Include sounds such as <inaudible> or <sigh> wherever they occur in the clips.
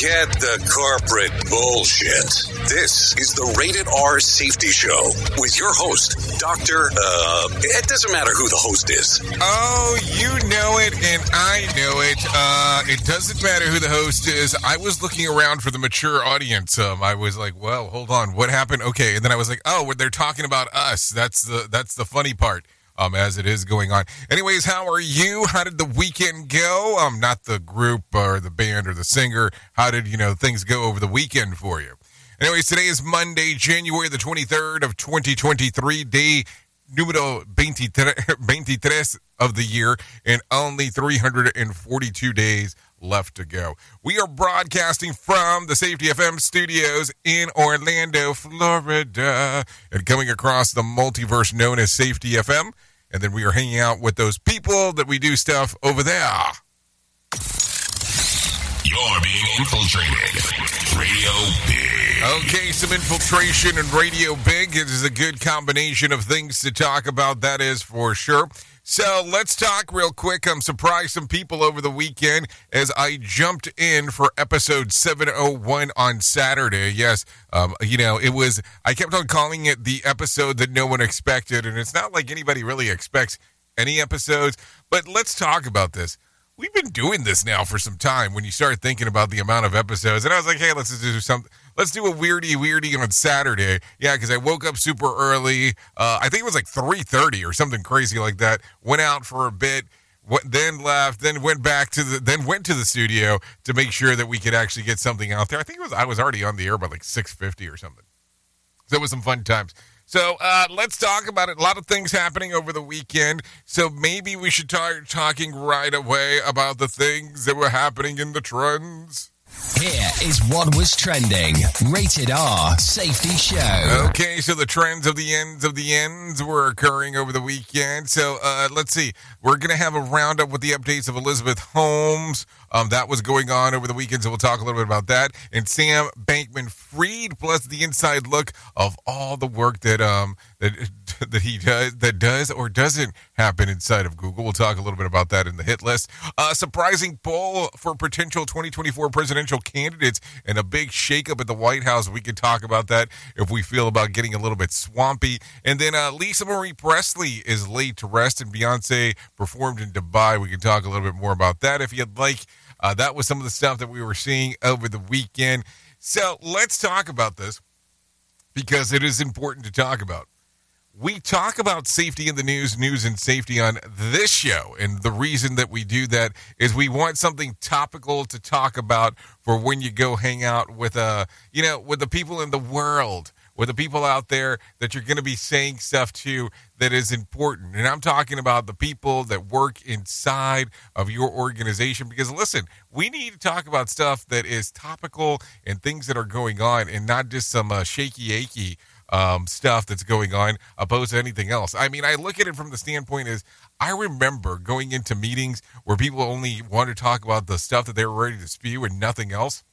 Forget the corporate bullshit. This is the Rated R Safety Show with your host, Dr. Uh, it doesn't matter who the host is. Oh, you know it, and I know it. Uh, it doesn't matter who the host is. I was looking around for the mature audience. Um, I was like, well, hold on, what happened? Okay, and then I was like, oh, they're talking about us. That's the that's the funny part um, as it is going on. Anyways, how are you? How did the weekend go? Um, not the group or the band or the singer. How did you know things go over the weekend for you? Anyways, today is Monday, January the 23rd of 2023, day numero 23, <laughs> 23 of the year, and only 342 days left to go. We are broadcasting from the Safety FM studios in Orlando, Florida, and coming across the multiverse known as Safety FM and then we are hanging out with those people that we do stuff over there. You're being infiltrated. Radio Big. Okay, some infiltration and Radio Big. is a good combination of things to talk about, that is for sure. So let's talk real quick. I'm surprised some people over the weekend as I jumped in for episode 701 on Saturday. Yes, um, you know, it was, I kept on calling it the episode that no one expected. And it's not like anybody really expects any episodes, but let's talk about this we've been doing this now for some time when you start thinking about the amount of episodes. And I was like, hey, let's do something. Let's do a weirdy weirdy on Saturday. Yeah, because I woke up super early. Uh, I think it was like 3.30 or something crazy like that. Went out for a bit. then left, then went back to the, then went to the studio to make sure that we could actually get something out there. I think it was I was already on the air by like six fifty or something. So it was some fun times. So uh, let's talk about it. A lot of things happening over the weekend. So maybe we should start talking right away about the things that were happening in the trends. Here is what was trending. Rated R Safety Show. Okay, so the trends of the ends of the ends were occurring over the weekend. So uh, let's see. We're going to have a roundup with the updates of Elizabeth Holmes. Um, that was going on over the weekend, so we'll talk a little bit about that. And Sam Bankman Fried, plus the inside look of all the work that um that <laughs> that he does that does or doesn't happen inside of Google. We'll talk a little bit about that in the hit list. A surprising poll for potential 2024 presidential candidates and a big shakeup at the White House. We could talk about that if we feel about getting a little bit swampy. And then uh, Lisa Marie Presley is laid to rest, and Beyonce performed in Dubai. We can talk a little bit more about that if you'd like. Uh, that was some of the stuff that we were seeing over the weekend. So let's talk about this because it is important to talk about. We talk about safety in the news, news and safety on this show. And the reason that we do that is we want something topical to talk about for when you go hang out with uh you know with the people in the world with the people out there that you're going to be saying stuff to that is important. And I'm talking about the people that work inside of your organization because listen, we need to talk about stuff that is topical and things that are going on and not just some uh, shaky achy um, stuff that's going on opposed to anything else. I mean, I look at it from the standpoint is I remember going into meetings where people only want to talk about the stuff that they were ready to spew and nothing else.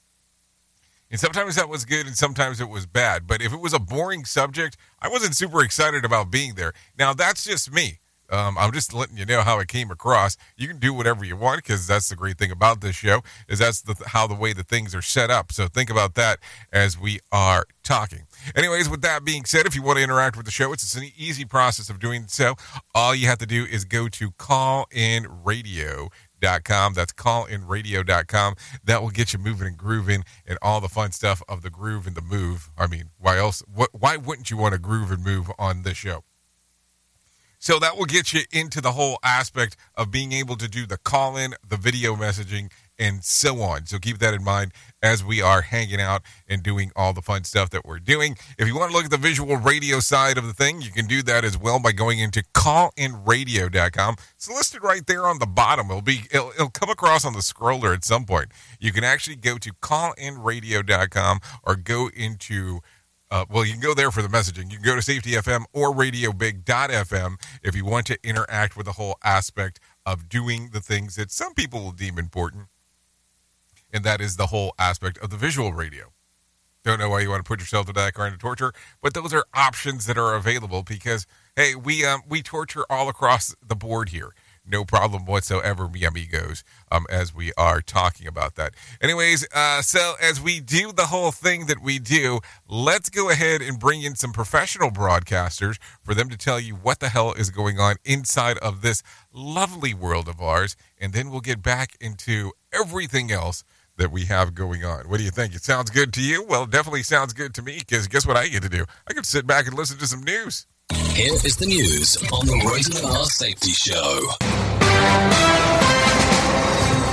And sometimes that was good and sometimes it was bad. But if it was a boring subject, I wasn't super excited about being there. Now, that's just me. Um, I'm just letting you know how it came across. You can do whatever you want because that's the great thing about this show is that's the, how the way the things are set up. So think about that as we are talking. Anyways, with that being said, if you want to interact with the show, it's an easy process of doing so. All you have to do is go to call in radio com. That's callinradio.com. That will get you moving and grooving and all the fun stuff of the groove and the move. I mean, why else? What, why wouldn't you want to groove and move on this show? So that will get you into the whole aspect of being able to do the call in, the video messaging, and so on. So keep that in mind as we are hanging out and doing all the fun stuff that we're doing. If you want to look at the visual radio side of the thing, you can do that as well by going into callinradio.com. It's listed right there on the bottom. It'll be it'll, it'll come across on the scroller at some point. You can actually go to callinradio.com or go into uh, well, you can go there for the messaging. You can go to Safety FM or RadioBig.fm if you want to interact with the whole aspect of doing the things that some people will deem important and that is the whole aspect of the visual radio. Don't know why you want to put yourself to that kind of torture, but those are options that are available because hey, we um, we torture all across the board here. No problem whatsoever, mi amigos, um, as we are talking about that. Anyways, uh, so as we do the whole thing that we do, let's go ahead and bring in some professional broadcasters for them to tell you what the hell is going on inside of this lovely world of ours, and then we'll get back into everything else that we have going on. What do you think? It sounds good to you? Well, it definitely sounds good to me because guess what I get to do? I can sit back and listen to some news. Here is the news on the Rated R Safety Show.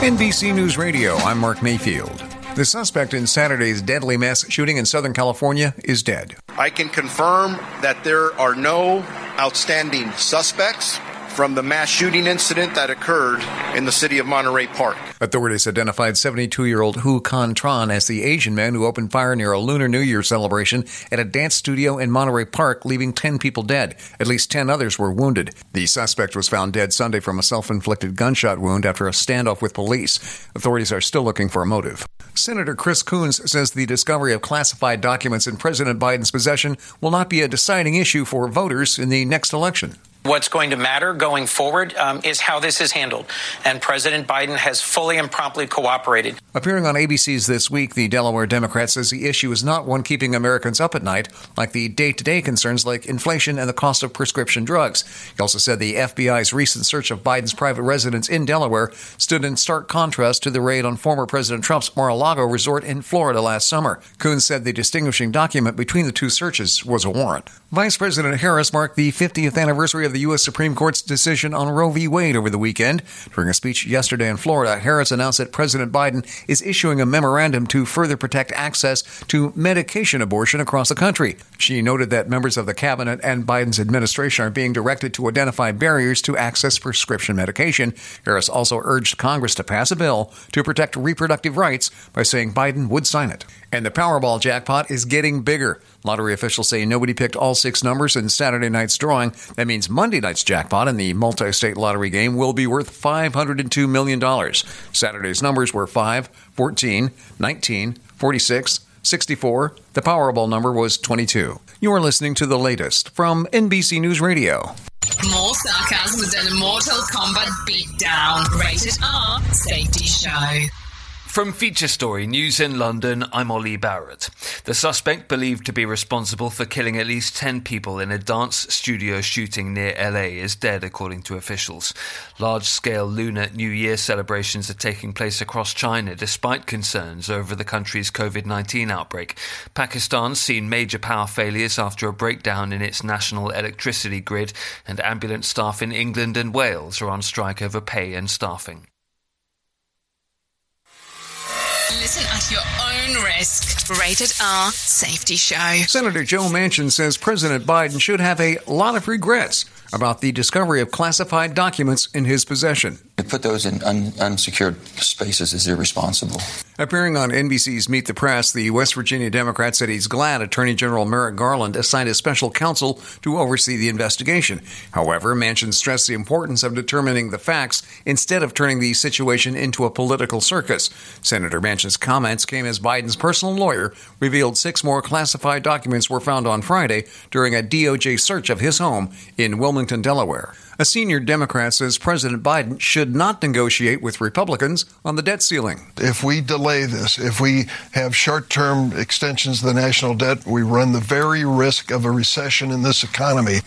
NBC News Radio, I'm Mark Mayfield. The suspect in Saturday's deadly mass shooting in Southern California is dead. I can confirm that there are no outstanding suspects from the mass shooting incident that occurred in the city of Monterey Park. Authorities identified 72 year old Huu Can Tran as the Asian man who opened fire near a Lunar New Year celebration at a dance studio in Monterey Park, leaving 10 people dead. At least 10 others were wounded. The suspect was found dead Sunday from a self inflicted gunshot wound after a standoff with police. Authorities are still looking for a motive. Senator Chris Coons says the discovery of classified documents in President Biden's possession will not be a deciding issue for voters in the next election. What's going to matter going forward um, is how this is handled. And President Biden has fully and promptly cooperated. Appearing on ABC's This Week, the Delaware Democrat says the issue is not one keeping Americans up at night, like the day to day concerns like inflation and the cost of prescription drugs. He also said the FBI's recent search of Biden's private residence in Delaware stood in stark contrast to the raid on former President Trump's Mar a Lago resort in Florida last summer. Coons said the distinguishing document between the two searches was a warrant. Vice President Harris marked the 50th anniversary of the U.S. Supreme Court's decision on Roe v. Wade over the weekend. During a speech yesterday in Florida, Harris announced that President Biden is issuing a memorandum to further protect access to medication abortion across the country. She noted that members of the cabinet and Biden's administration are being directed to identify barriers to access prescription medication. Harris also urged Congress to pass a bill to protect reproductive rights by saying Biden would sign it. And the Powerball jackpot is getting bigger. Lottery officials say nobody picked all six numbers in Saturday night's drawing. That means Monday night's jackpot in the multi state lottery game will be worth $502 million. Saturday's numbers were 5, 14, 19, 46, 64. The Powerball number was 22. You're listening to the latest from NBC News Radio. More sarcasm than a Mortal Kombat beatdown. Rated R Safety Show. From Feature Story News in London, I'm Ollie Barrett. The suspect believed to be responsible for killing at least 10 people in a dance studio shooting near LA is dead, according to officials. Large scale Lunar New Year celebrations are taking place across China despite concerns over the country's COVID 19 outbreak. Pakistan's seen major power failures after a breakdown in its national electricity grid, and ambulance staff in England and Wales are on strike over pay and staffing. Listen at your own risk. Rated R Safety Show. Senator Joe Manchin says President Biden should have a lot of regrets about the discovery of classified documents in his possession. To put those in un- unsecured spaces is irresponsible. Appearing on NBC's Meet the Press, the West Virginia Democrat said he's glad Attorney General Merrick Garland assigned a special counsel to oversee the investigation. However, Manchin stressed the importance of determining the facts instead of turning the situation into a political circus. Senator Manchin's comments came as Biden's personal lawyer revealed six more classified documents were found on Friday during a DOJ search of his home in Wilmington, Delaware. A senior Democrat says President Biden should not negotiate with Republicans on the debt ceiling. If we delay this, if we have short term extensions of the national debt, we run the very risk of a recession in this economy.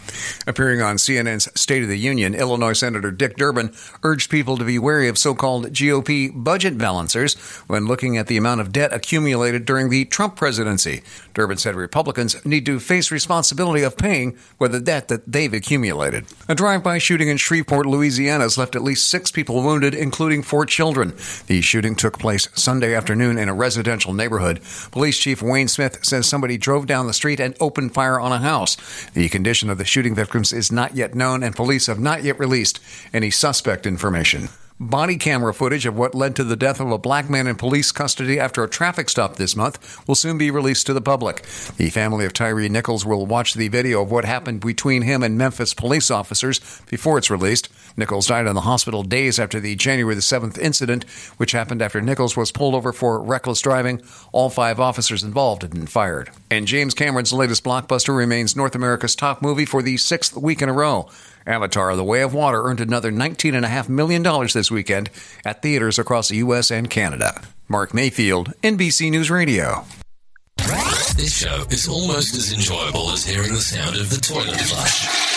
Appearing on CNN's State of the Union, Illinois Senator Dick Durbin urged people to be wary of so called GOP budget balancers when looking at the amount of debt accumulated during the Trump presidency. Durbin said Republicans need to face responsibility of paying for the debt that they've accumulated. A drive by shooting in Shreveport, Louisiana has left at least six people wounded, including four children. The shooting took place Sunday afternoon in a residential neighborhood. Police Chief Wayne Smith says somebody drove down the street and opened fire on a house. The condition of the shooting victims is not yet known, and police have not yet released any suspect information. Body camera footage of what led to the death of a black man in police custody after a traffic stop this month will soon be released to the public. The family of Tyre Nichols will watch the video of what happened between him and Memphis police officers before it's released. Nichols died in the hospital days after the January the 7th incident, which happened after Nichols was pulled over for reckless driving. All five officers involved had been fired. And James Cameron's latest blockbuster remains North America's top movie for the sixth week in a row. Avatar The Way of Water earned another $19.5 million this weekend at theaters across the U.S. and Canada. Mark Mayfield, NBC News Radio. This show is almost as enjoyable as hearing the sound of the toilet flush.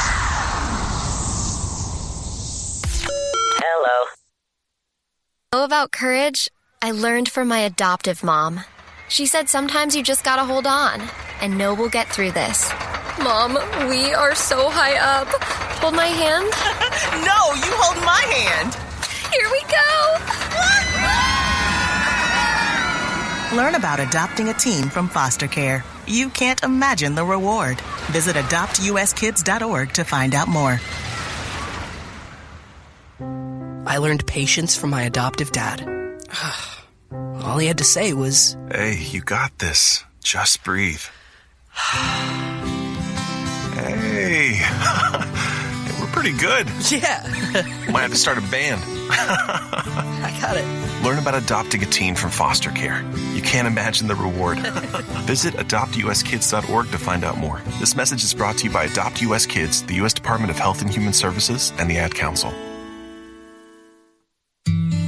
About courage? I learned from my adoptive mom. She said sometimes you just gotta hold on and know we'll get through this. Mom, we are so high up. Hold my hand. <laughs> no, you hold my hand. Here we go. Learn about adopting a teen from foster care. You can't imagine the reward. Visit adoptuskids.org to find out more. I learned patience from my adoptive dad. <sighs> All he had to say was, Hey, you got this. Just breathe. hey. hey <laughs> we're pretty good. Yeah. <laughs> Might have to start a band. I got it. Learn about adopting a teen from foster care. You can't imagine the reward. <laughs> Visit adoptuskids.org to find out more. This message is brought to you by Adopt US Kids, the U.S. Department of Health and Human Services, and the Ad Council.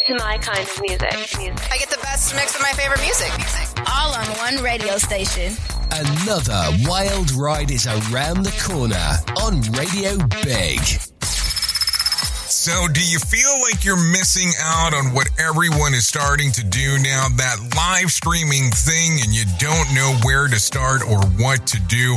It's my kind of music. music. I get the best mix of my favorite music. All on one radio station. Another wild ride is around the corner on Radio Big. So, do you feel like you're missing out on what everyone is starting to do now? That live streaming thing, and you don't know where to start or what to do?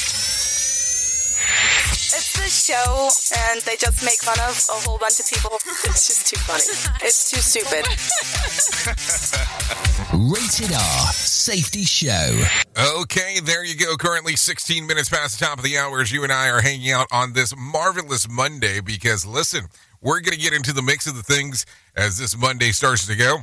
It's the show, and they just make fun of a whole bunch of people. <laughs> It's just too funny. It's too stupid. Rated R Safety Show. Okay, there you go. Currently 16 minutes past the top of the hour as you and I are hanging out on this marvelous Monday because, listen, we're going to get into the mix of the things as this Monday starts to go.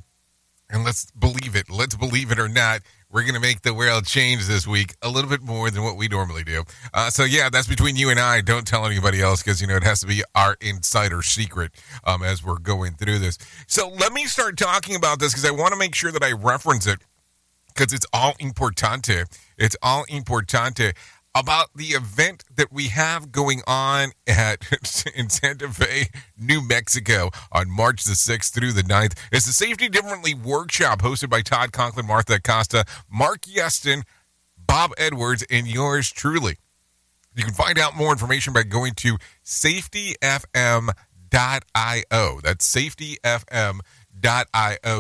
And let's believe it. Let's believe it or not. We're going to make the world change this week a little bit more than what we normally do. Uh, so, yeah, that's between you and I. Don't tell anybody else because, you know, it has to be our insider secret um, as we're going through this. So, let me start talking about this because I want to make sure that I reference it because it's all importante. It's all importante about the event that we have going on at <laughs> in Santa Fe, New Mexico on March the 6th through the 9th. It's the Safety Differently workshop hosted by Todd Conklin, Martha Acosta, Mark Yeston, Bob Edwards, and yours truly. You can find out more information by going to safetyfm.io. That's safetyfm.io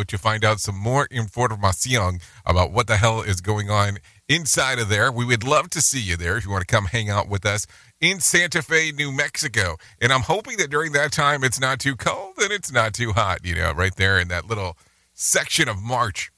to find out some more information about what the hell is going on inside of there. We would love to see you there if you want to come hang out with us in Santa Fe, New Mexico. And I'm hoping that during that time it's not too cold and it's not too hot, you know, right there in that little section of March.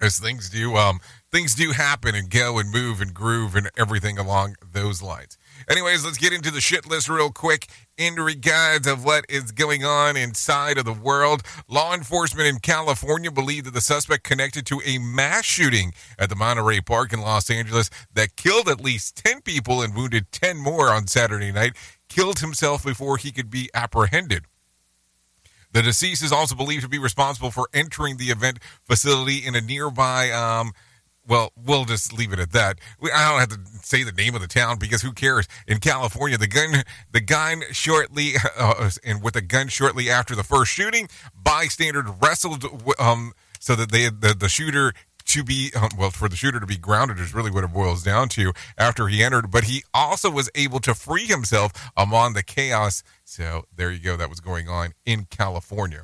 As things do um things do happen and go and move and groove and everything along those lines. Anyways, let's get into the shit list real quick in regards of what is going on inside of the world. Law enforcement in California believe that the suspect connected to a mass shooting at the Monterey Park in Los Angeles that killed at least 10 people and wounded 10 more on Saturday night killed himself before he could be apprehended. The deceased is also believed to be responsible for entering the event facility in a nearby um, well, we'll just leave it at that. I don't have to say the name of the town because who cares? In California, the gun, the gun shortly, uh, and with a gun shortly after the first shooting, bystanders wrestled um, so that they the, the shooter to be um, well for the shooter to be grounded is really what it boils down to after he entered but he also was able to free himself among the chaos so there you go that was going on in california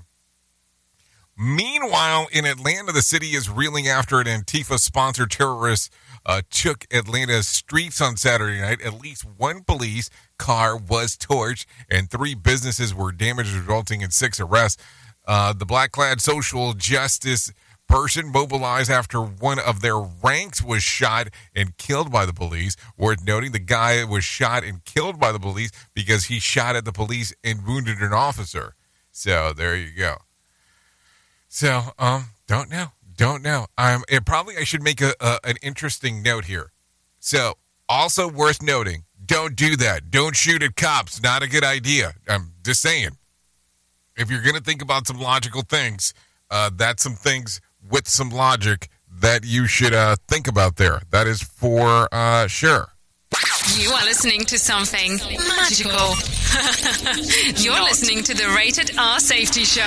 Meanwhile, in Atlanta, the city is reeling after an Antifa sponsored terrorist uh, took Atlanta's streets on Saturday night. At least one police car was torched and three businesses were damaged, resulting in six arrests. Uh, the black clad social justice person mobilized after one of their ranks was shot and killed by the police. Worth noting, the guy was shot and killed by the police because he shot at the police and wounded an officer. So there you go. So, um, don't know, don't know. Um, it probably I should make a, a an interesting note here. So, also worth noting, don't do that. Don't shoot at cops. Not a good idea. I'm just saying. If you're gonna think about some logical things, uh, that's some things with some logic that you should uh, think about there. That is for uh, sure. You are listening to something magical. <laughs> You're Not. listening to the Rated R Safety Show.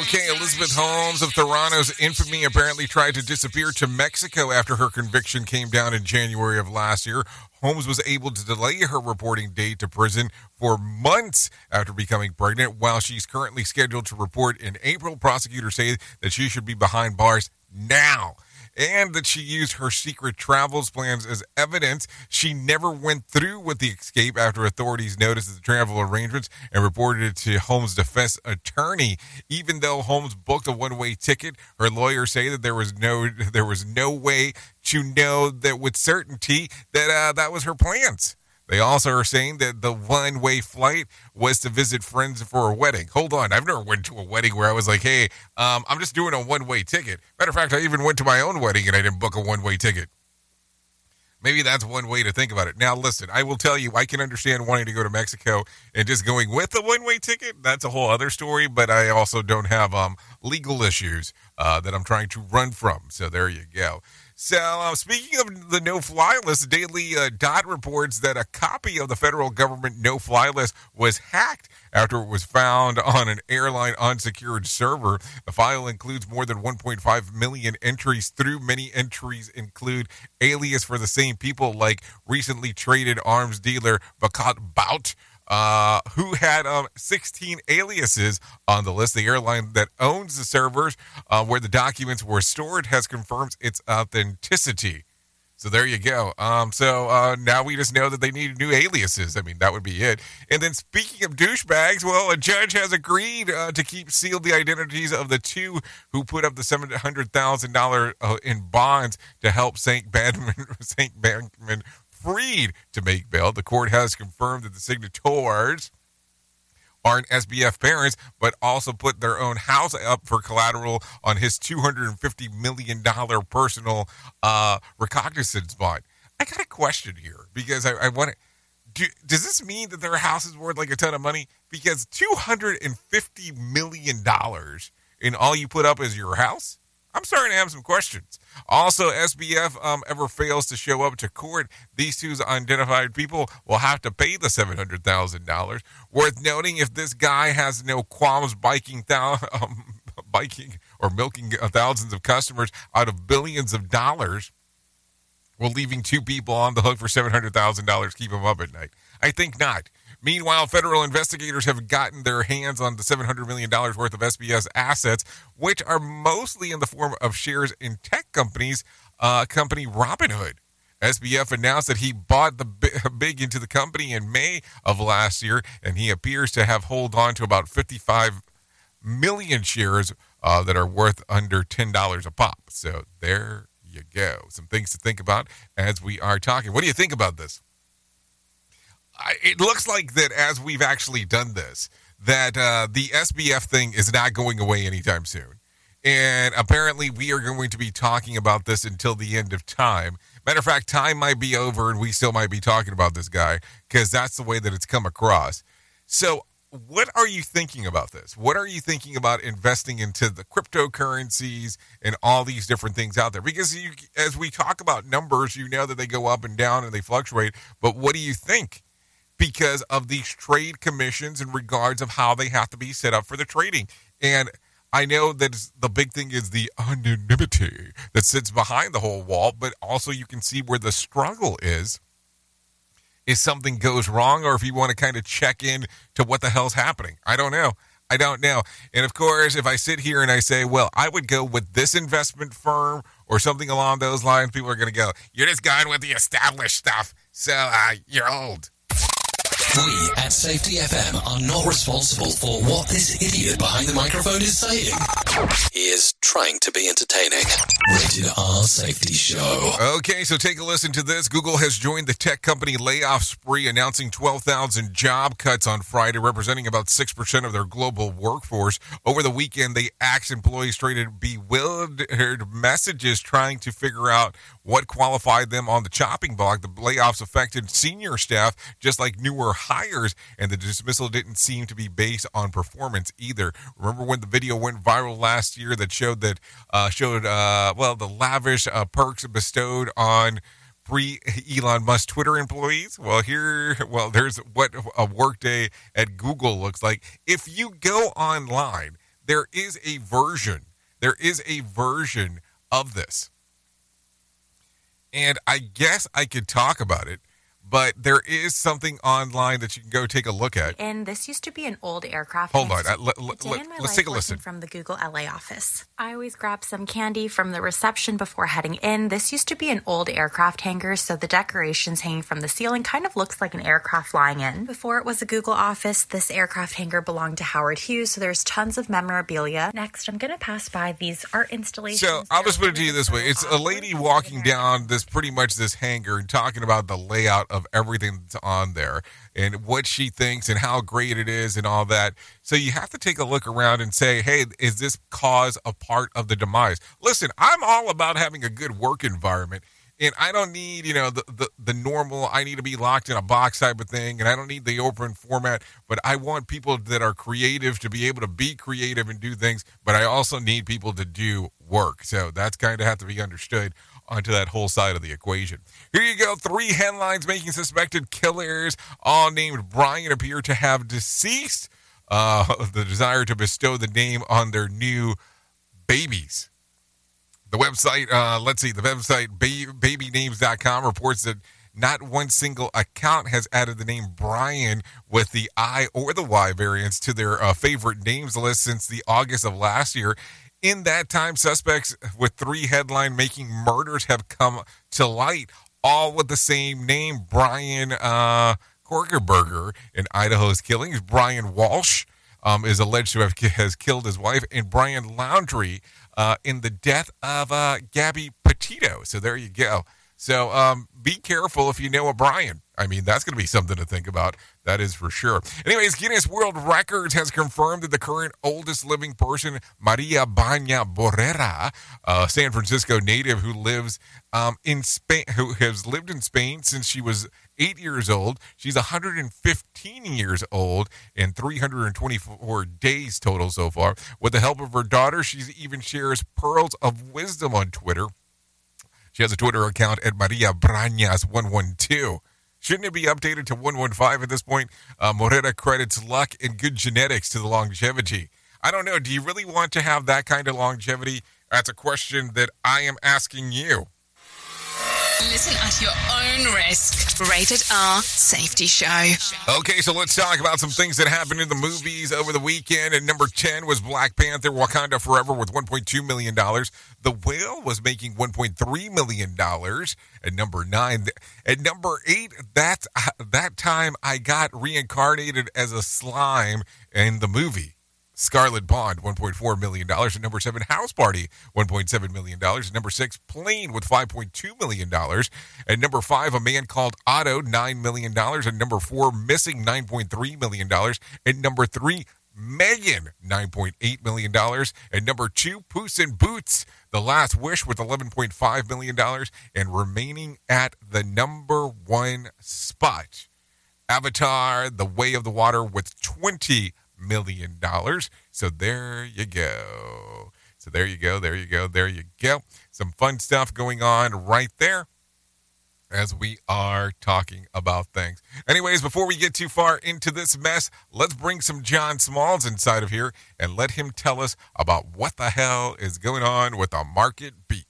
Okay, Elizabeth Holmes of Theranos infamy apparently tried to disappear to Mexico after her conviction came down in January of last year. Holmes was able to delay her reporting date to prison for months after becoming pregnant. While she's currently scheduled to report in April, prosecutors say that she should be behind bars now and that she used her secret travels plans as evidence. She never went through with the escape after authorities noticed the travel arrangements and reported it to Holmes' defense attorney. Even though Holmes booked a one-way ticket, her lawyers say that there was no there was no way to know that with certainty that uh, that was her plans. They also are saying that the one way flight was to visit friends for a wedding. Hold on, I've never went to a wedding where I was like, hey, um, I'm just doing a one way ticket. Matter of fact, I even went to my own wedding and I didn't book a one way ticket. Maybe that's one way to think about it. Now, listen, I will tell you, I can understand wanting to go to Mexico and just going with a one way ticket. That's a whole other story, but I also don't have um, legal issues uh, that I'm trying to run from. So there you go. So, uh, speaking of the no fly list, Daily uh, Dot reports that a copy of the federal government no fly list was hacked after it was found on an airline unsecured server. The file includes more than 1.5 million entries. Through many entries include alias for the same people, like recently traded arms dealer Viktor Bout uh, who had um, 16 aliases on the list. The airline that owns the servers uh, where the documents were stored has confirmed its authenticity. So there you go. Um, so uh, now we just know that they need new aliases. I mean, that would be it. And then speaking of douchebags, well, a judge has agreed uh, to keep sealed the identities of the two who put up the seven hundred thousand uh, in bonds to help Saint Bankman <laughs> Saint Bankman Fried to make bail. The court has confirmed that the signatories aren't SBF parents, but also put their own house up for collateral on his $250 million personal uh, recognizance bond. I got a question here because I, I want to. Do, does this mean that their house is worth like a ton of money? Because $250 million in all you put up is your house? I'm starting to have some questions. Also, SBF um, ever fails to show up to court, these two identified people will have to pay the $700,000. Worth noting, if this guy has no qualms biking, th- <laughs> um, biking or milking thousands of customers out of billions of dollars, will leaving two people on the hook for $700,000 keep them up at night? I think not. Meanwhile, federal investigators have gotten their hands on the $700 million worth of SBF assets, which are mostly in the form of shares in tech companies, uh, company Robinhood. SBF announced that he bought the <laughs> big into the company in May of last year, and he appears to have hold on to about 55 million shares uh, that are worth under $10 a pop. So there you go. Some things to think about as we are talking. What do you think about this? It looks like that as we've actually done this, that uh, the SBF thing is not going away anytime soon. And apparently, we are going to be talking about this until the end of time. Matter of fact, time might be over and we still might be talking about this guy because that's the way that it's come across. So, what are you thinking about this? What are you thinking about investing into the cryptocurrencies and all these different things out there? Because you, as we talk about numbers, you know that they go up and down and they fluctuate. But what do you think? Because of these trade commissions in regards of how they have to be set up for the trading. And I know that the big thing is the anonymity that sits behind the whole wall, but also you can see where the struggle is. If something goes wrong, or if you want to kind of check in to what the hell's happening, I don't know. I don't know. And of course, if I sit here and I say, well, I would go with this investment firm or something along those lines, people are going to go, you're just going with the established stuff. So uh, you're old. We at Safety FM are not responsible for what this idiot behind the microphone is saying. He is trying to be entertaining. Rated R Safety Show. Okay, so take a listen to this. Google has joined the tech company layoff spree, announcing 12,000 job cuts on Friday, representing about 6% of their global workforce. Over the weekend, they asked employees traded bewildered messages trying to figure out what qualified them on the chopping block. The layoffs affected senior staff, just like newer hires, and the dismissal didn't seem to be based on performance either. Remember when the video went viral last year that showed that uh, showed uh, well the lavish uh, perks bestowed on pre Elon Musk Twitter employees. Well, here, well, there's what a workday at Google looks like. If you go online, there is a version. There is a version of this, and I guess I could talk about it but there is something online that you can go take a look at. And this used to be an old aircraft. Hold on, hangar. let- let- A day let- in my let's take a listen. From the Google LA office. I always grab some candy from the reception before heading in. This used to be an old aircraft hangar, so the decorations hanging from the ceiling kind of looks like an aircraft flying in. Before it was a Google office, this aircraft hangar belonged to Howard Hughes, so there's tons of memorabilia. Next, I'm going to pass by these art installations. So I'll just put it to you this way: it's a lady walking down this pretty much this hangar and talking about the layout of everything that's on there and what she thinks and how great it is and all that. So you have to take a look around and say, "Hey, is this cause a part of the demise?" Listen, I'm all about having a good work environment. And I don't need, you know, the, the, the normal, I need to be locked in a box type of thing. And I don't need the open format, but I want people that are creative to be able to be creative and do things. But I also need people to do work. So that's kind of have to be understood onto that whole side of the equation. Here you go. Three headlines making suspected killers, all named Brian, appear to have deceased. Uh, <laughs> the desire to bestow the name on their new babies. The website, uh, let's see, the website ba- babynames.com reports that not one single account has added the name Brian with the I or the Y variants to their uh, favorite names list since the August of last year. In that time, suspects with three headline making murders have come to light, all with the same name Brian uh, Korkerberger in Idaho's killings. Brian Walshe um, is alleged to have has killed his wife, and Brian Laundrie uh, in the death of uh, Gabby Petito. So there you go. So um, be careful if you know a Brian. I mean, that's going to be something to think about. That is for sure. Anyways, Guinness World Records has confirmed that the current oldest living person, Maria Branyas Morera, a San Francisco native who lives um, in Spain, who has lived in Spain since she was eight years old. She's 115 years old and 324 days total so far. With the help of her daughter, she even shares pearls of wisdom on Twitter. She has a Twitter account at Maria Branyas112. Shouldn't it be updated to 115 at this point? Uh, Morera credits luck and good genetics to the longevity. I don't know. Do you really want to have that kind of longevity? That's a question that I am asking you. Listen at your own risk. Rated R Safety Show. Okay, so let's talk about some things that happened in the movies over the weekend. And number 10 was Black Panther Wakanda Forever with $1.2 million. The Whale was making $1.3 million at number 9. At number 8, that, uh, that time I got reincarnated as a slime in the movie. Scarlet Bond, $1.4 million. At number seven, House Party, $1.7 million. At number six, Plane with $5.2 million. At number five, A Man Called Otto, $9 million. At number four, Missing, $9.3 million. At number three, M3GAN, $9.8 million. At number two, Puss in Boots, The Last Wish with $11.5 million. And remaining at the number one spot, Avatar, The Way of the Water with 20 million dollars. So there you go. So there you go. There you go. There you go. Some fun stuff going on right there as we are talking about things. Anyways, before we get too far into this mess, let's bring some John Smalls inside of here and let him tell us about what the hell is going on with the market beat.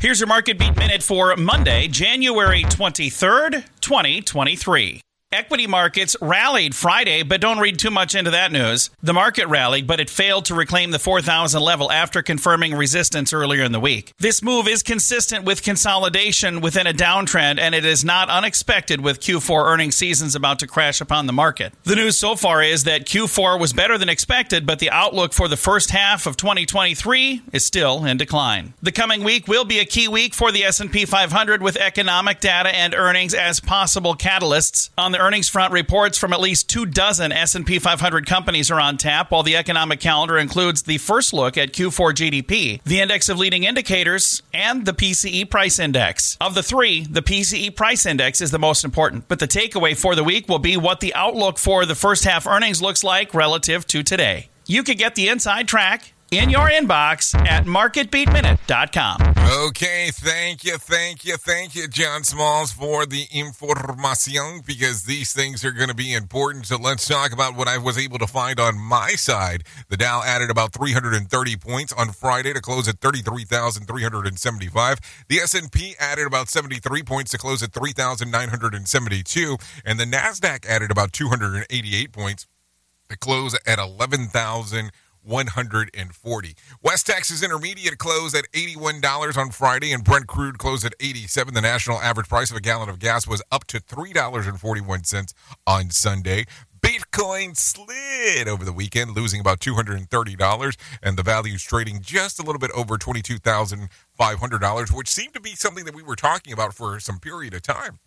Here's your market beat minute for Monday, January 23rd, 2023. Equity markets rallied Friday, but don't read too much into that news. The market rallied, but it failed to reclaim the 4,000 level after confirming resistance earlier in the week. This move is consistent with consolidation within a downtrend, and it is not unexpected with Q4 earnings seasons about to crash upon the market. The news so far is that Q4 was better than expected, but the outlook for the first half of 2023 is still in decline. The coming week will be a key week for the S&P 500 with economic data and earnings as possible catalysts. On the earnings front, reports from at least two dozen S&P 500 companies are on tap, while the economic calendar includes the first look at Q4 GDP, the index of leading indicators, and the PCE price index. Of the three, the PCE price index is the most important, but the takeaway for the week will be what the outlook for the first half earnings looks like relative to today. You could get the inside track in your inbox at marketbeatminute.com. Okay, thank you, thank you, thank you, John Smalls, for the information because these things are going to be important. So let's talk about what I was able to find on my side. The Dow added about 330 points on Friday to close at 33,375. The S&P added about 73 points to close at 3,972, and the Nasdaq added about 288 points to close at 11,000. 140. West Texas Intermediate closed at $81 on Friday, and Brent crude closed at 87. The national average price of a gallon of gas was up to $3.41 on Sunday. Bitcoin slid over the weekend, losing about $230, and the value's trading just a little bit over $22,500, which seemed to be something that we were talking about for some period of time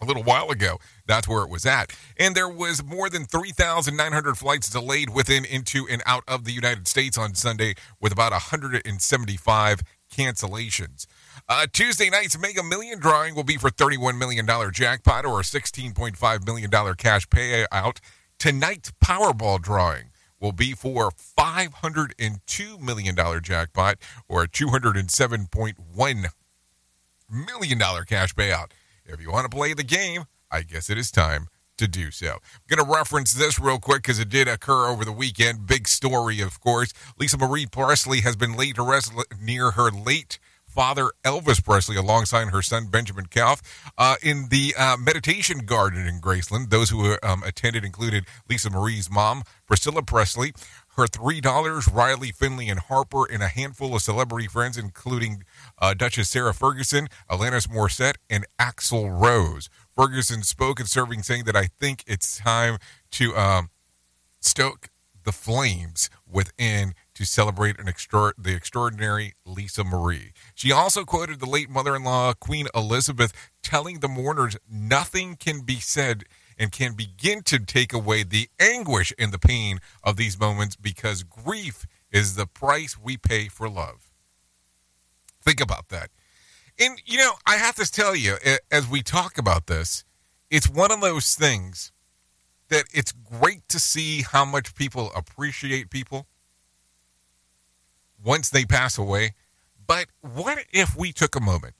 a little while ago. That's where it was at. And there was more than 3,900 flights delayed within, into, and out of the United States on Sunday, with about 175 cancellations. Uh, Tuesday night's Mega Million drawing will be for $31 million jackpot or a $16.5 million cash payout. Tonight's Powerball drawing will be for $502 million jackpot or a $207.1 million cash payout. If you want to play the game, I guess it is time to do so. I'm going to reference this real quick because it did occur over the weekend. Big story, of course. Lisa Marie Presley has been laid to rest near her late father Elvis Presley alongside her son Benjamin Calf uh, in the uh, meditation garden in Graceland. Those who um, attended included Lisa Marie's mom, Priscilla Presley, three daughters, Riley, Finley, and Harper, and a handful of celebrity friends, including uh, Duchess Sarah Ferguson, Alanis Morissette, and Axl Rose. Ferguson spoke in serving, saying that I think it's time to um, stoke the flames within to celebrate extra- the extraordinary Lisa Marie. She also quoted the late mother in law, Queen Elizabeth, telling the mourners nothing can be said and can begin to take away the anguish and the pain of these moments because grief is the price we pay for love. Think about that. And, you know, I have to tell you, as we talk about this, it's one of those things that it's great to see how much people appreciate people once they pass away. But what if we took a moment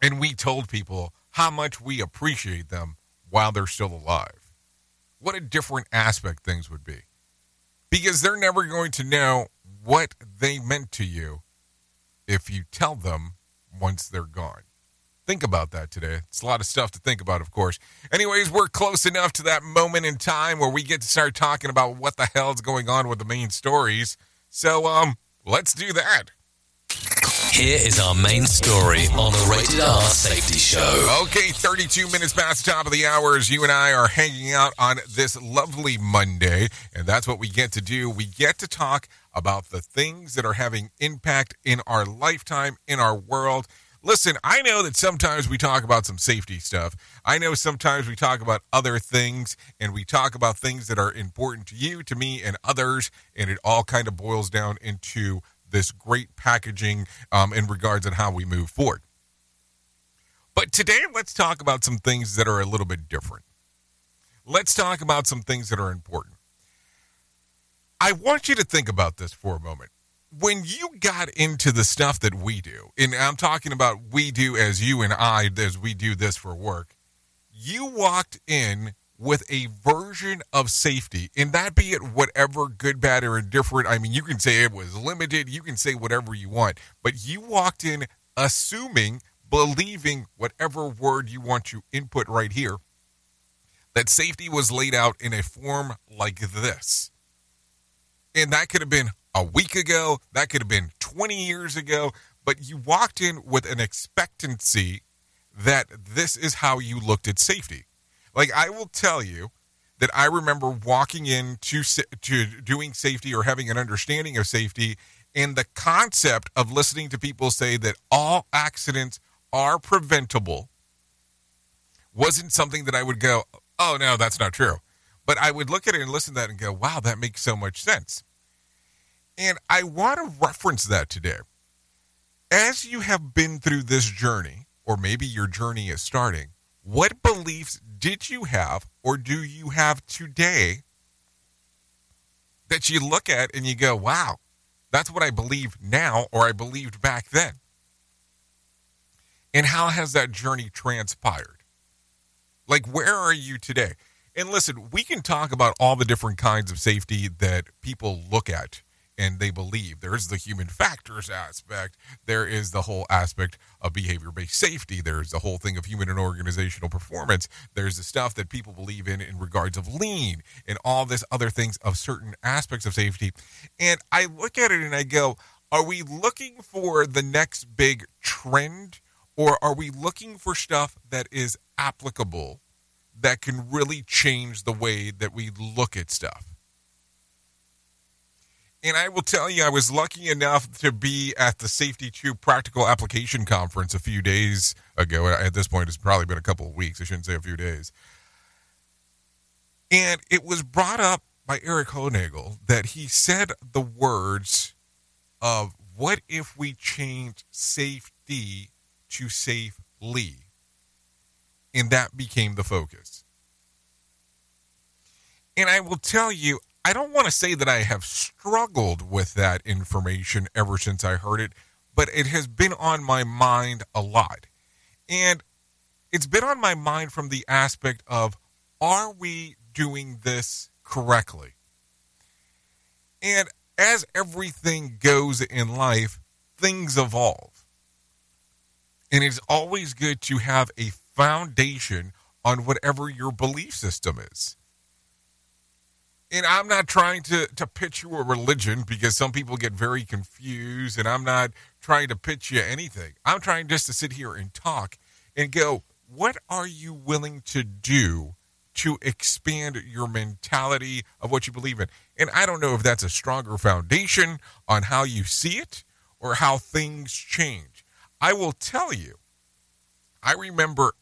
and we told people how much we appreciate them while they're still alive? What a different aspect things would be. Because they're never going to know what they meant to you if you tell them once they're gone. Think about that today. It's a lot of stuff to think about, of course. Anyways, we're close enough to that moment in time where we get to start talking about what the hell's going on with the main stories. So, um, let's do that. Here is our main story on the Rated R Safety Show. Okay, 32 minutes past the top of the hour as you and I are hanging out on this lovely Monday. And that's what we get to do. We get to talk about the things that are having impact in our lifetime, in our world. Listen, I know that sometimes we talk about some safety stuff. I know sometimes we talk about other things and we talk about things that are important to you, to me, and others. And it all kind of boils down into this great packaging um, in regards on how we move forward. But today, let's talk about some things that are a little bit different. Let's talk about some things that are important. I want you to think about this for a moment. When you got into the stuff that we do, and I'm talking about we do as you and I, as we do this for work, you walked in with a version of safety, and that be it whatever good, bad, or indifferent. I mean, you can say it was limited, you can say whatever you want, but you walked in assuming, believing whatever word you want to input right here, that safety was laid out in a form like this. And that could have been a week ago, that could have been 20 years ago, but you walked in with an expectancy that this is how you looked at safety. Like I will tell you that I remember walking into to doing safety or having an understanding of safety and the concept of listening to people say that all accidents are preventable wasn't something that I would go, "Oh no, that's not true." But I would look at it and listen to that and go, "Wow, that makes so much sense." And I want to reference that today. As you have been through this journey, or maybe your journey is starting, what beliefs did you have or do you have today that you look at and you go, wow, That's what I believe now, or I believed back then. And how has that journey transpired? Like, where are you today? And listen, we can talk about all the different kinds of safety that people look at and they believe. There's the human factors aspect. There is the whole aspect of behavior based safety. There's the whole thing of human and organizational performance. There's the stuff that people believe in in regards of lean and all this other things of certain aspects of safety. And I look at it and I go, are we looking for the next big trend or are we looking for stuff that is applicable that can really change the way that we look at stuff? And I will tell you, I was lucky enough to be at the Safety 2 Practical Application Conference a few days ago. At this point, it's probably been a couple of weeks. I shouldn't say a few days. And it was brought up by Erik Hollnagel that he said the words of what if we change safety to safely? And that became the focus. And I will tell you, I don't want to say that I have struggled with that information ever since I heard it, but it has been on my mind a lot. And it's been on my mind from the aspect of are we doing this correctly? And as everything goes in life, things evolve. And it's always good to have a foundation on whatever your belief system is and I'm not trying to to pitch you a religion because some people get very confused, and I'm not trying to pitch you anything. I'm trying just to sit here and talk and go, what are you willing to do to expand your mentality of what you believe in? And I don't know if that's a stronger foundation on how you see it or how things change. I will tell you, I remember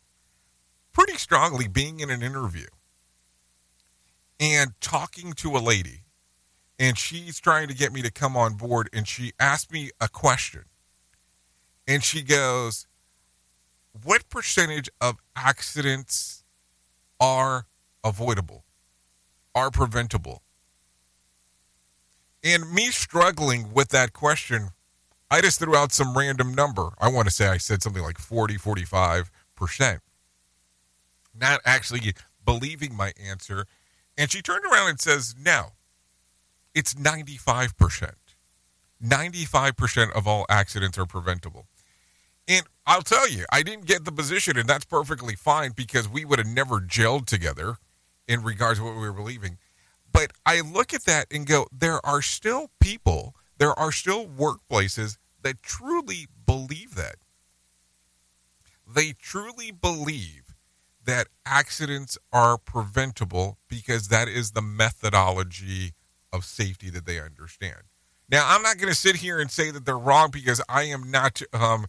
pretty strongly being in an interview and talking to a lady and she's trying to get me to come on board and she asked me a question. And she goes what percentage of accidents are avoidable are preventable? And me struggling with that question i just threw out some random number. I want to say i said something like 40 45 percent. Not actually believing my answer and she turned around and says, no, it's 95%. 95% of all accidents are preventable. And I'll tell you, I didn't get the position, and that's perfectly fine because we would have never gelled together in regards to what we were believing. But I look at that and go, there are still people, there are still workplaces that truly believe that. They truly believe that accidents are preventable because that is the methodology of safety that they understand. Now, I'm not going to sit here and say that they're wrong because I am not um,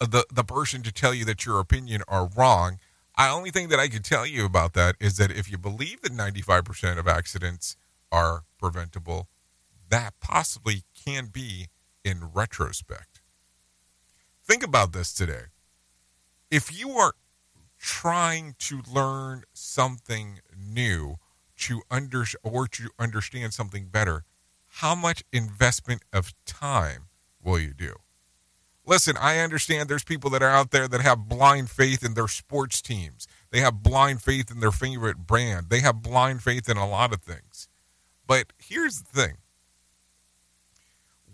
the the person to tell you that your opinion are wrong. I only thing that I can tell you about that is that if you believe that 95% of accidents are preventable, that possibly can be in retrospect. Think about this today. If you are trying to learn something new to under or to understand something better, how much investment of time will you do? Listen, I understand there's people that are out there that have blind faith in their sports teams. They have blind faith in their favorite brand. They have blind faith in a lot of things. But here's the thing.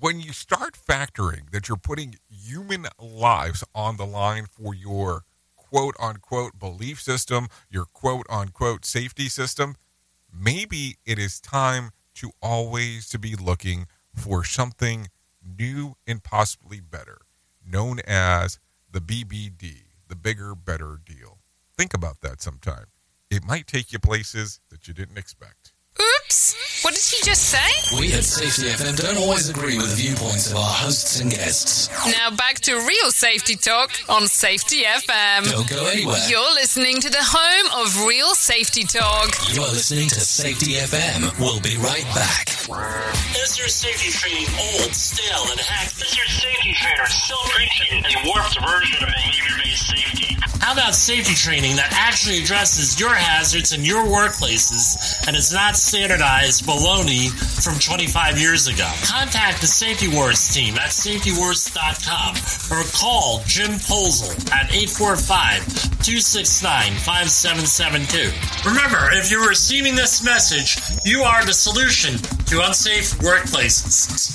When you start factoring that you're putting human lives on the line for your quote unquote belief system, your quote unquote safety system, maybe it is time to always to be looking for something new and possibly better, known as the BBD, the bigger, better deal. Think about that sometime. It might take you places that you didn't expect. Mm. Oops! What did he just say? We at Safety FM don't always agree with the viewpoints of our hosts and guests. Now back to real safety talk on Safety FM. Don't go anywhere. You're listening to the home of real safety talk. You are listening to Safety FM. We'll be right back. Is your safety training old, stale, and hacked? Is your safety trainer still preaching a warped version of behavior-based safety? How about safety training that actually addresses your hazards in your workplaces and is not standardized baloney from 25 years ago? Contact the Safety Wars team at safetywars.com or call Jim Posel at 845-269-5772. Remember, if you're receiving this message, you are the solution to unsafe workplaces.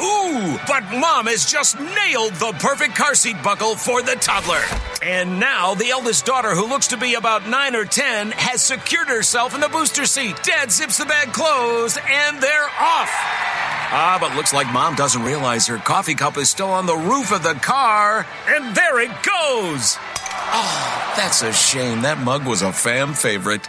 Ooh, but mom has just nailed the perfect car seat buckle for the toddler. And now the eldest daughter, who looks to be about 9 or 10, has secured herself in the booster seat. Dad zips the bag closed, and they're off. Ah, but looks like mom doesn't realize her coffee cup is still on the roof of the car. And there it goes. Oh, that's a shame. That mug was a fam favorite.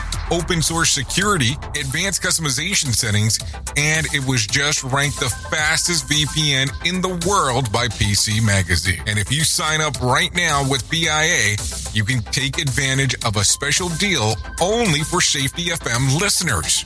open source security, advanced customization settings, and it was just ranked the fastest VPN in the world by PC Magazine. And if you sign up right now with PIA, you can take advantage of a special deal only for Safety FM listeners.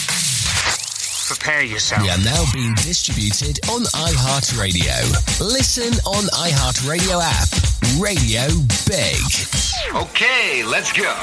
Prepare yourself. We are now being distributed on iHeartRadio. Listen on iHeartRadio app. Radio Big. Okay, let's go.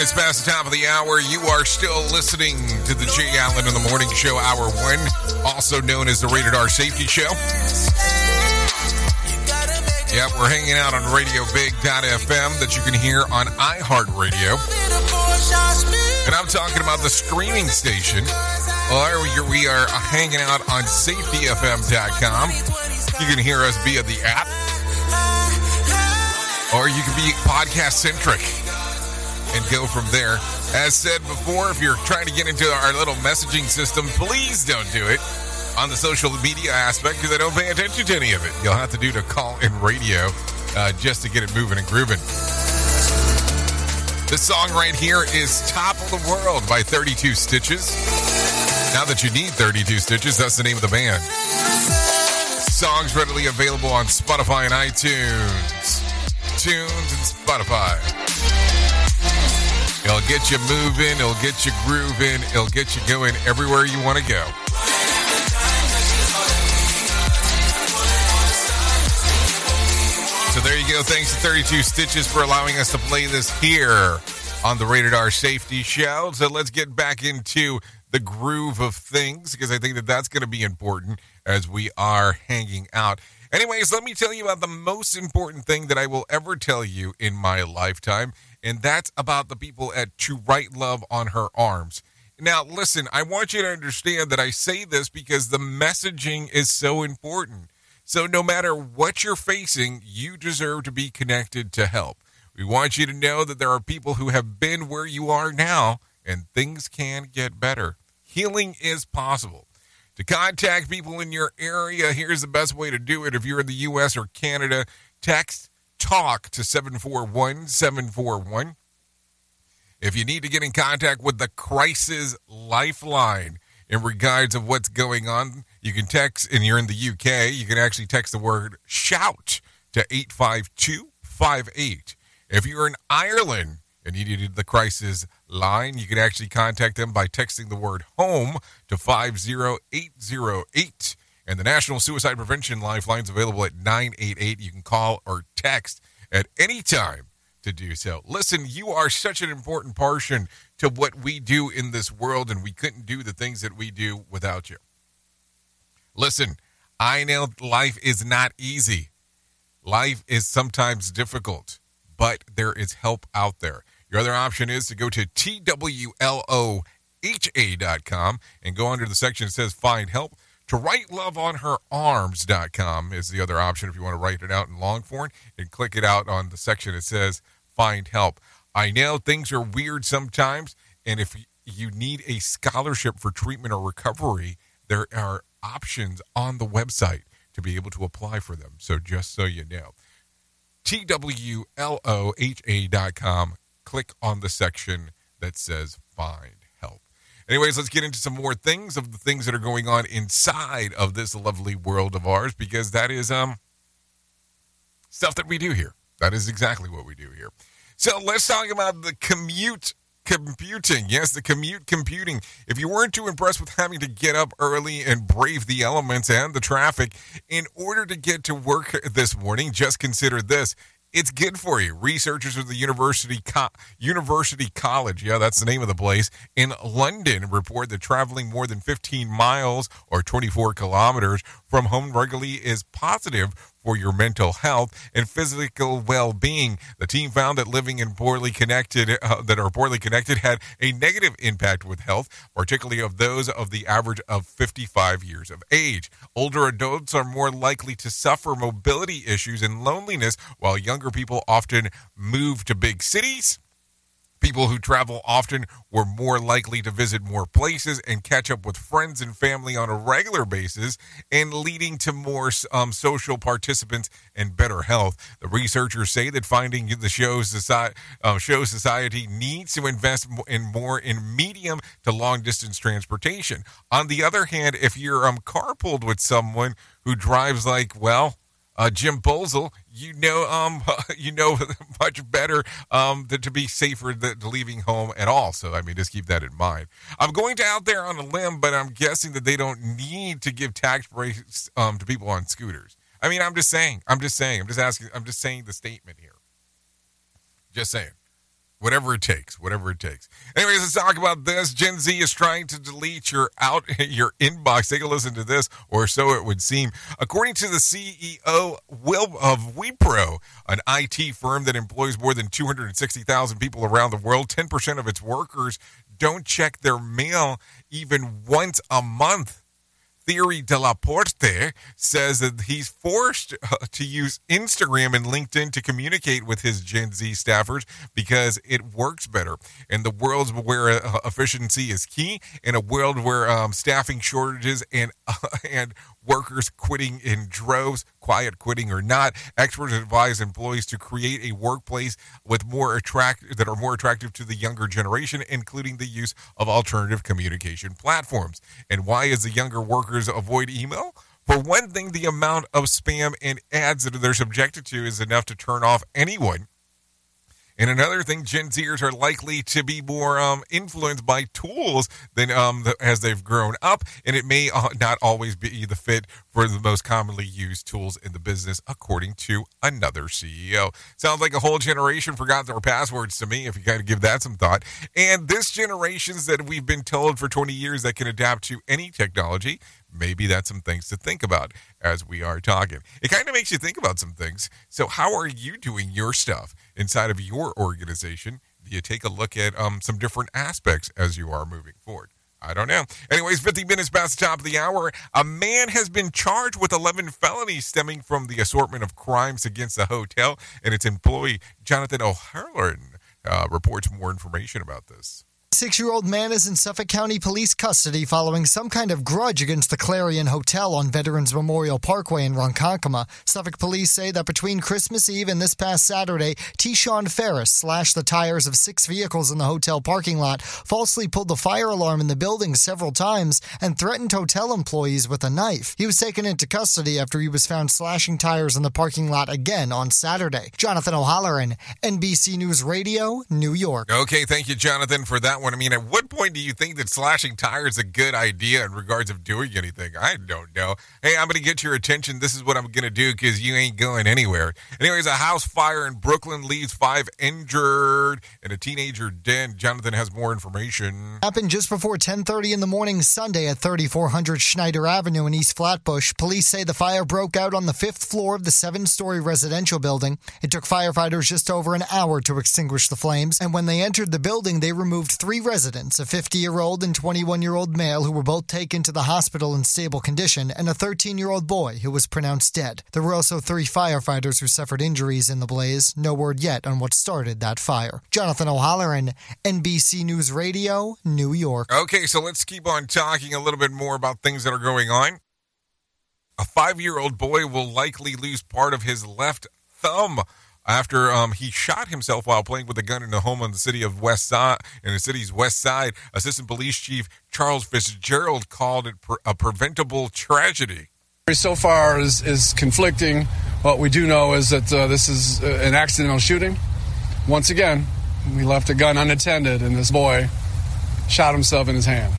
Minutes past the top of the hour. You are still listening to the Jay Allen in the Morning Show, Hour 1, also known as the Rated R Safety Show. Yep, we're hanging out on RadioBig.fm that you can hear on iHeartRadio. And I'm talking about the streaming station. Or we are hanging out on SafetyFM.com. You can hear us via the app. Or you can be podcast centric and go from there. As said before, if you're trying to get into our little messaging system, please don't do it on the social media aspect because I don't pay attention to any of it. You'll have to do to call in radio uh, just to get it moving and grooving. This song right here is Top of the World by 32 Stitches. Now that you need 32 Stitches, that's the name of the band. Songs readily available on Spotify and iTunes. Tunes and Spotify. It'll get you moving, it'll get you grooving, it'll get you going everywhere you want to go. So there you go. Thanks to 32 Stitches for allowing us to play this here on the Rated R Safety Show. So let's get back into the groove of things because I think that that's going to be important as we are hanging out. Anyways, let me tell you about the most important thing that I will ever tell you in my lifetime, and that's about the people at To Write Love on Her Arms. Now, listen, I want you to understand that I say this because the messaging is so important. So, no matter what you're facing, you deserve to be connected to help. We want you to know that there are people who have been where you are now, and things can get better. Healing is possible. To contact people in your area, here's the best way to do it. If you're in the U.S. or Canada, text TALK to 741 741. If you need to get in contact with the Crisis Lifeline in regards of what's going on, you can text, and you're in the UK, you can actually text the word shout to 85258. If you're in Ireland and you needed the crisis line, you can actually contact them by texting the word home to 50808. And the National Suicide Prevention Lifeline is available at 988. You can call or text at any time to do so. Listen, you are such an important portion to what we do in this world, and we couldn't do the things that we do without you. Listen, I know life is not easy. Life is sometimes difficult, but there is help out there. Your other option is to go to TWLOHA.com and go under the section that says Find Help. To write love on her arms.com is the other option if you want to write it out in long form and click it out on the section that says Find Help. I know things are weird sometimes, and if you need a scholarship for treatment or recovery, there are options on the website to be able to apply for them. So just so you know, TWLOHA.com, click on the section that says Find. Anyways, let's get into some more things of the things that are going on inside of this lovely world of ours because that is um stuff that we do here. That is exactly what we do here. So let's talk about the commute computing. Yes, the commute computing. If you weren't too impressed with having to get up early and brave the elements and the traffic in order to get to work this morning, just consider this. It's good for you. Researchers of the University Co- University College, yeah, that's the name of the place, in London report that traveling more than 15 miles or 24 kilometers from home regularly is positive for your mental health and physical well-being. The team found that living in poorly connected uh, that are poorly connected had a negative impact with health, particularly of those of the average of 55 years of age. Older adults are more likely to suffer mobility issues and loneliness, while younger people often move to big cities. People who travel often were more likely to visit more places and catch up with friends and family on a regular basis, and leading to more um, social participants and better health. The researchers say that finding the show society, uh, show society needs to invest in more in medium to long distance transportation. On the other hand, if you're um, carpooled with someone who drives like well uh, Jim Bolzel, you know, um, <laughs> you know <laughs> much better um, than to be safer than leaving home at all. So, I mean, just keep that in mind. I'm going to out there on a limb, but I'm guessing that they don't need to give tax breaks um, to people on scooters. I mean, I'm just saying. I'm just saying. I'm just asking. I'm just saying the statement here. Just saying. Whatever it takes, whatever it takes. Anyways, let's talk about this. Gen Z is trying to delete your out <laughs> your inbox. Take a listen to this, or so it would seem. According to the CEO Will of Wipro, an IT firm that employs more than 260,000 people around the world, 10% of its workers don't check their mail even once a month. Thierry Delaporte says that he's forced uh, to use Instagram and LinkedIn to communicate with his Gen Z staffers because it works better. In the world where uh, efficiency is key, in a world where um, staffing shortages and uh, <laughs> and workers quitting in droves, quiet quitting or not, experts advise employees to create a workplace with more attract that are more attractive to the younger generation, including the use of alternative communication platforms. And why is the younger workers avoid email? For one thing, the amount of spam and ads that they're subjected to is enough to turn off anyone. And another thing, Gen Zers are likely to be more um, influenced by tools than um, the, as they've grown up, and it may uh, not always be the fit for the most commonly used tools in the business, according to another CEO. Sounds like a whole generation forgot their passwords to me, if you kind of give that some thought. And this generation's that we've been told for 20 years that can adapt to any technology maybe that's some things to think about as we are talking. It kind of makes you think about some things. So, how are you doing your stuff inside of your organization? Do you take a look at um, some different aspects as you are moving forward? I don't know. Anyways, 50 minutes past the top of the hour, a man has been charged with 11 felonies stemming from the assortment of crimes against the hotel and its employee. Jonathan O'Halloran uh, reports more information about this. Six year old man is in Suffolk County Police custody following some kind of grudge against the Clarion Hotel on Veterans Memorial Parkway in Ronkonkoma. Suffolk police say that between Christmas Eve and this past Saturday, Tishon Ferris slashed the tires of six vehicles in the hotel parking lot, falsely pulled the fire alarm in the building several times, and threatened hotel employees with a knife. He was taken into custody after he was found slashing tires in the parking lot again on Saturday. Jonathan O'Halloran, NBC News Radio, New York. Okay, thank you, Jonathan, for that one. I mean, at what point do you think that slashing tires is a good idea in regards of doing anything? I don't know. Hey, I'm going to get your attention. This is what I'm going to do because you ain't going anywhere. Anyways, a house fire in Brooklyn leaves five injured and a teenager dead. Jonathan has more information. Happened just before 10:30 in the morning Sunday at 3400 Snyder Avenue in East Flatbush. Police say the fire broke out on the fifth floor of the seven-story residential building. It took firefighters just over an hour to extinguish the flames, and when they entered the building, they removed three residents: a 50-year-old and 21-year-old male who were both taken to the hospital in stable condition, and a 13-year-old boy who was pronounced dead. There were also three firefighters who suffered injuries in the blaze. No word yet on what started that fire. Jonathan O'Halloran, NBC News Radio, New York. Okay, so let's keep on talking a little bit more about things that are going on. A five year old boy will likely lose part of his left thumb after um, he shot himself while playing with a gun in a home in the city of West Side. In the city's West Side, Assistant Police Chief Charles Fitzgerald called it pre- a preventable tragedy. So far is, is conflicting. What we do know is that uh, this is uh, an accidental shooting. Once again, we left a gun unattended, and this boy shot himself in his hand.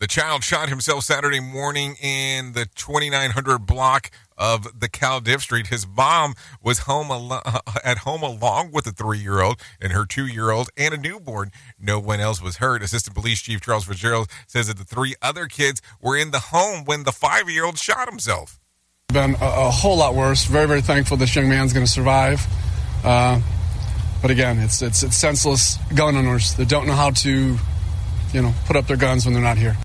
The child shot himself Saturday morning in the 2900 block of the Caldiv Street. His mom was home al- at home along with a three-year-old and her two-year-old and a newborn. No one else was hurt. Assistant Police Chief Charles Fitzgerald says that the three other kids were in the home when the five-year-old shot himself. Been a, a whole lot worse. Very, very thankful this young man's going to survive. Uh, but again, it's, it's it's senseless gun owners that don't know how to, you know, put up their guns when they're not here.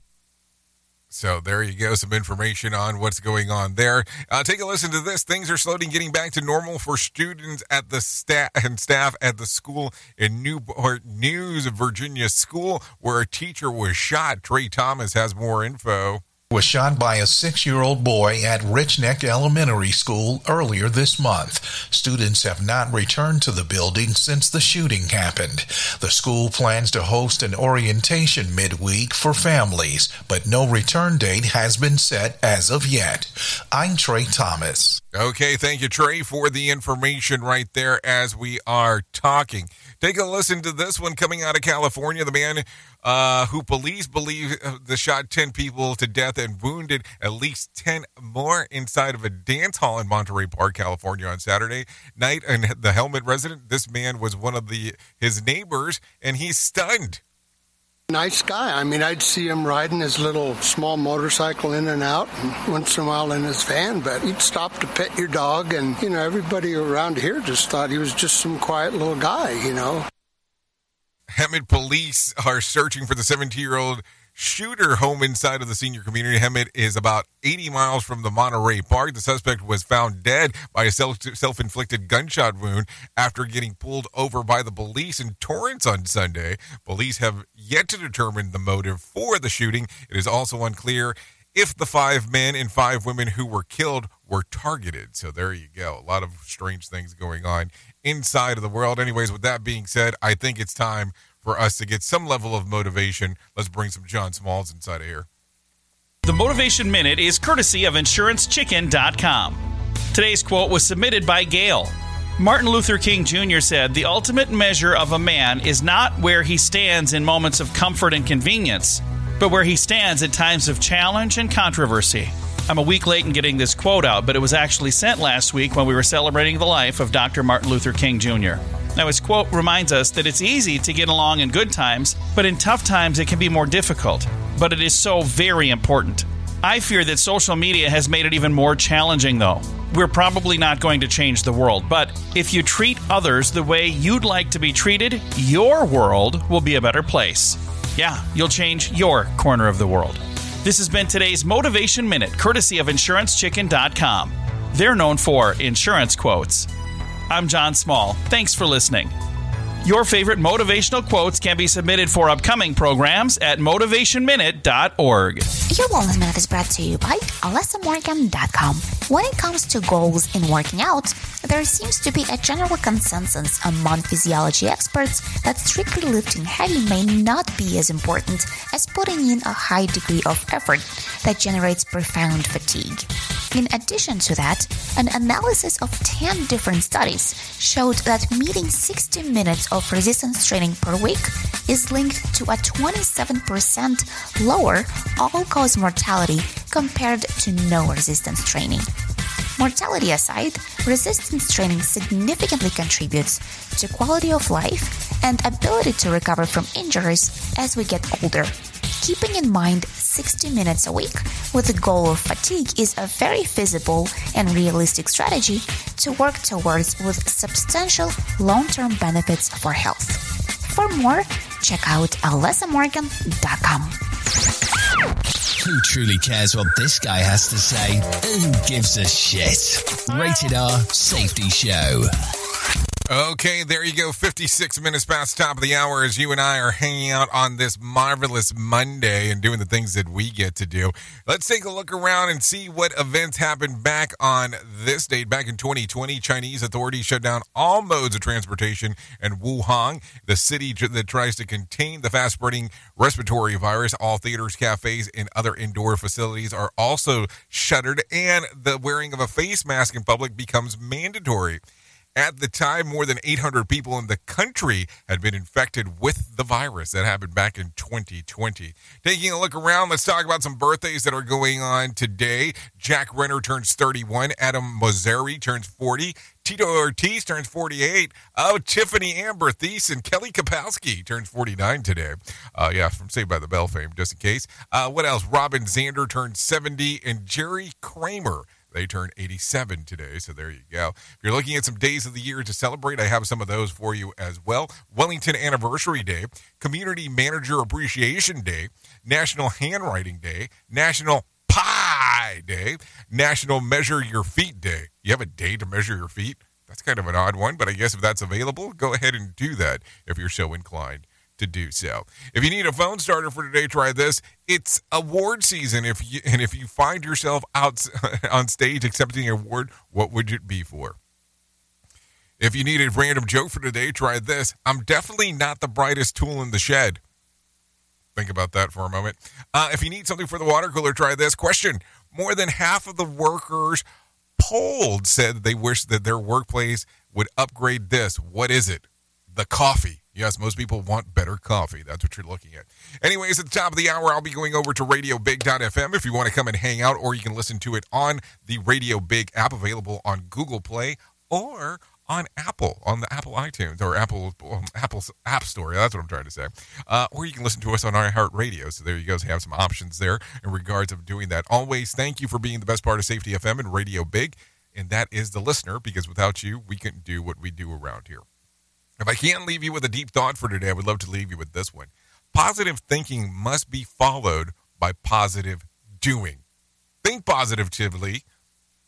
So there you go, some information on what's going on there. Uh, take a listen to this. Things are slowly getting back to normal for students at the staff <laughs> and staff at the school in Newport News, Virginia School, where a teacher was shot. Trey Thomas has more info was shot by a six year old boy at Rich Neck Elementary School earlier this month. Students have not returned to the building since the shooting happened. The school plans to host an orientation midweek for families, but no return date has been set as of yet. I'm Trey Thomas. Okay, thank you, Trey, for the information right there as we are talking. Take a listen to this one coming out of California. The man uh, who police believe the shot 10 people to death and wounded at least 10 more inside of a dance hall in Monterey Park, California on Saturday night. And the Hemet resident, this man was one of the his neighbors, and he's stunned. Nice guy. I mean, I'd see him riding his little small motorcycle in and out, and once in a while in his van, but he'd stop to pet your dog, and, you know, everybody around here just thought he was just some quiet little guy, you know. Hemet police are searching for the 17 year old shooter home inside of the senior community. Hemet is about 80 miles from the Monterey Park. The suspect was found dead by a self inflicted gunshot wound after getting pulled over by the police in Torrance on Sunday. Police have yet to determine the motive for the shooting. It is also unclear if the five men and five women who were killed were targeted. So there you go. A lot of strange things going on inside of the world. Anyways, with that being said, I think it's time for us to get some level of motivation. Let's bring some John Smalls inside of here. The Motivation Minute is courtesy of InsuranceChicken.com. Today's quote was submitted by Gail. Martin Luther King Jr. said, The ultimate measure of a man is not where he stands in moments of comfort and convenience, but where he stands at times of challenge and controversy. I'm a week late in getting this quote out, but it was actually sent last week when we were celebrating the life of Dr. Martin Luther King Jr. Now, his quote reminds us that it's easy to get along in good times, but in tough times it can be more difficult. But it is so very important. I fear that social media has made it even more challenging, though. We're probably not going to change the world, but if you treat others the way you'd like to be treated, your world will be a better place. Yeah, you'll change your corner of the world. This has been today's Motivation Minute, courtesy of InsuranceChicken.com. They're known for insurance quotes. I'm John Small. Thanks for listening. Your favorite motivational quotes can be submitted for upcoming programs at motivationminute.org. Your Wellness Minute is brought to you by AlessaMorgan.com. When it comes to goals in working out, there seems to be a general consensus among physiology experts that strictly lifting heavy may not be as important as putting in a high degree of effort that generates profound fatigue. In addition to that, an analysis of 10 different studies showed that meeting 60 minutes of resistance training per week is linked to a 27% lower all cause mortality compared to no resistance training. Mortality aside, resistance training significantly contributes to quality of life and ability to recover from injuries as we get older. Keeping in mind 60 minutes a week with the goal of fatigue is a very feasible and realistic strategy to work towards with substantial long-term benefits for health. For more, check out alessamorgan.com. Who truly cares what this guy has to say? Who gives a shit? Rated R Safety Show. Okay, there you go. 56 minutes past top of the hour as you and I are hanging out on this marvelous Monday and doing the things that we get to do. Let's take a look around and see what events happened back on this date. Back in 2020, Chinese authorities shut down all modes of transportation in Wuhan, the city that tries to contain the fast spreading respiratory virus. All theaters, cafes, and other indoor facilities are also shuttered, and the wearing of a face mask in public becomes mandatory. At the time, more than 800 people in the country had been infected with the virus. That happened back in 2020. Taking a look around, let's talk about some birthdays that are going on today. Jack Reynor turns 31. Adam Mosseri turns 40. Tito Ortiz turns 48. Oh, Tiffani Amber Thiessen and Kelly Kapowski turns 49 today. Uh, yeah, from Saved by the Bell fame, just in case. Uh, what else? Robin Zander turns 70. And Jerry Kramer they turn 87 today, so there you go. If you're looking at some days of the year to celebrate, I have some of those for you as well. Wellington Anniversary Day, Community Manager Appreciation Day, National Handwriting Day, National Pie Day, National Measure Your Feet Day. You have a day to measure your feet? That's kind of an odd one, but I guess if that's available, go ahead and do that if you're so inclined to do so. If you need a phone starter for today, try this. It's award season. If you and if you find yourself out <laughs> on stage accepting an award, what would it be for? If you need a random joke for today, try this. I'm definitely not the brightest tool in the shed. Think about that for a moment. Uh, if you need something for the water cooler, try this. Question More than half of the workers polled said they wish that their workplace would upgrade this. What is it? the coffee. Yes, most people want better coffee. That's what you're looking at. Anyways, at the top of the hour, I'll be going over to radiobig.fm if you want to come and hang out, or you can listen to it on the Radio Big app available on Google Play or on Apple, on the Apple iTunes or Apple um, Apple's App Store. That's what I'm trying to say. Uh, or you can listen to us on iHeartRadio. So there you go. So you have some options there in regards of doing that. Always thank you for being the best part of Safety FM and Radio Big. And that is the listener, because without you, we couldn't do what we do around here. If I can't leave you with a deep thought for today, I would love to leave you with this one. Positive thinking must be followed by positive doing. Think positively,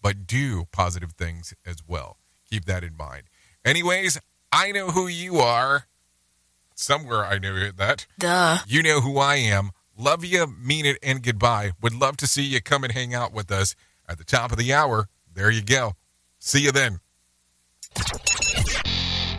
but do positive things as well. Keep that in mind. Anyways, I know who you are. Somewhere I know that. Duh. You know who I am. Love you, mean it, and goodbye. Would love to see you come and hang out with us at the top of the hour. There you go. See you then.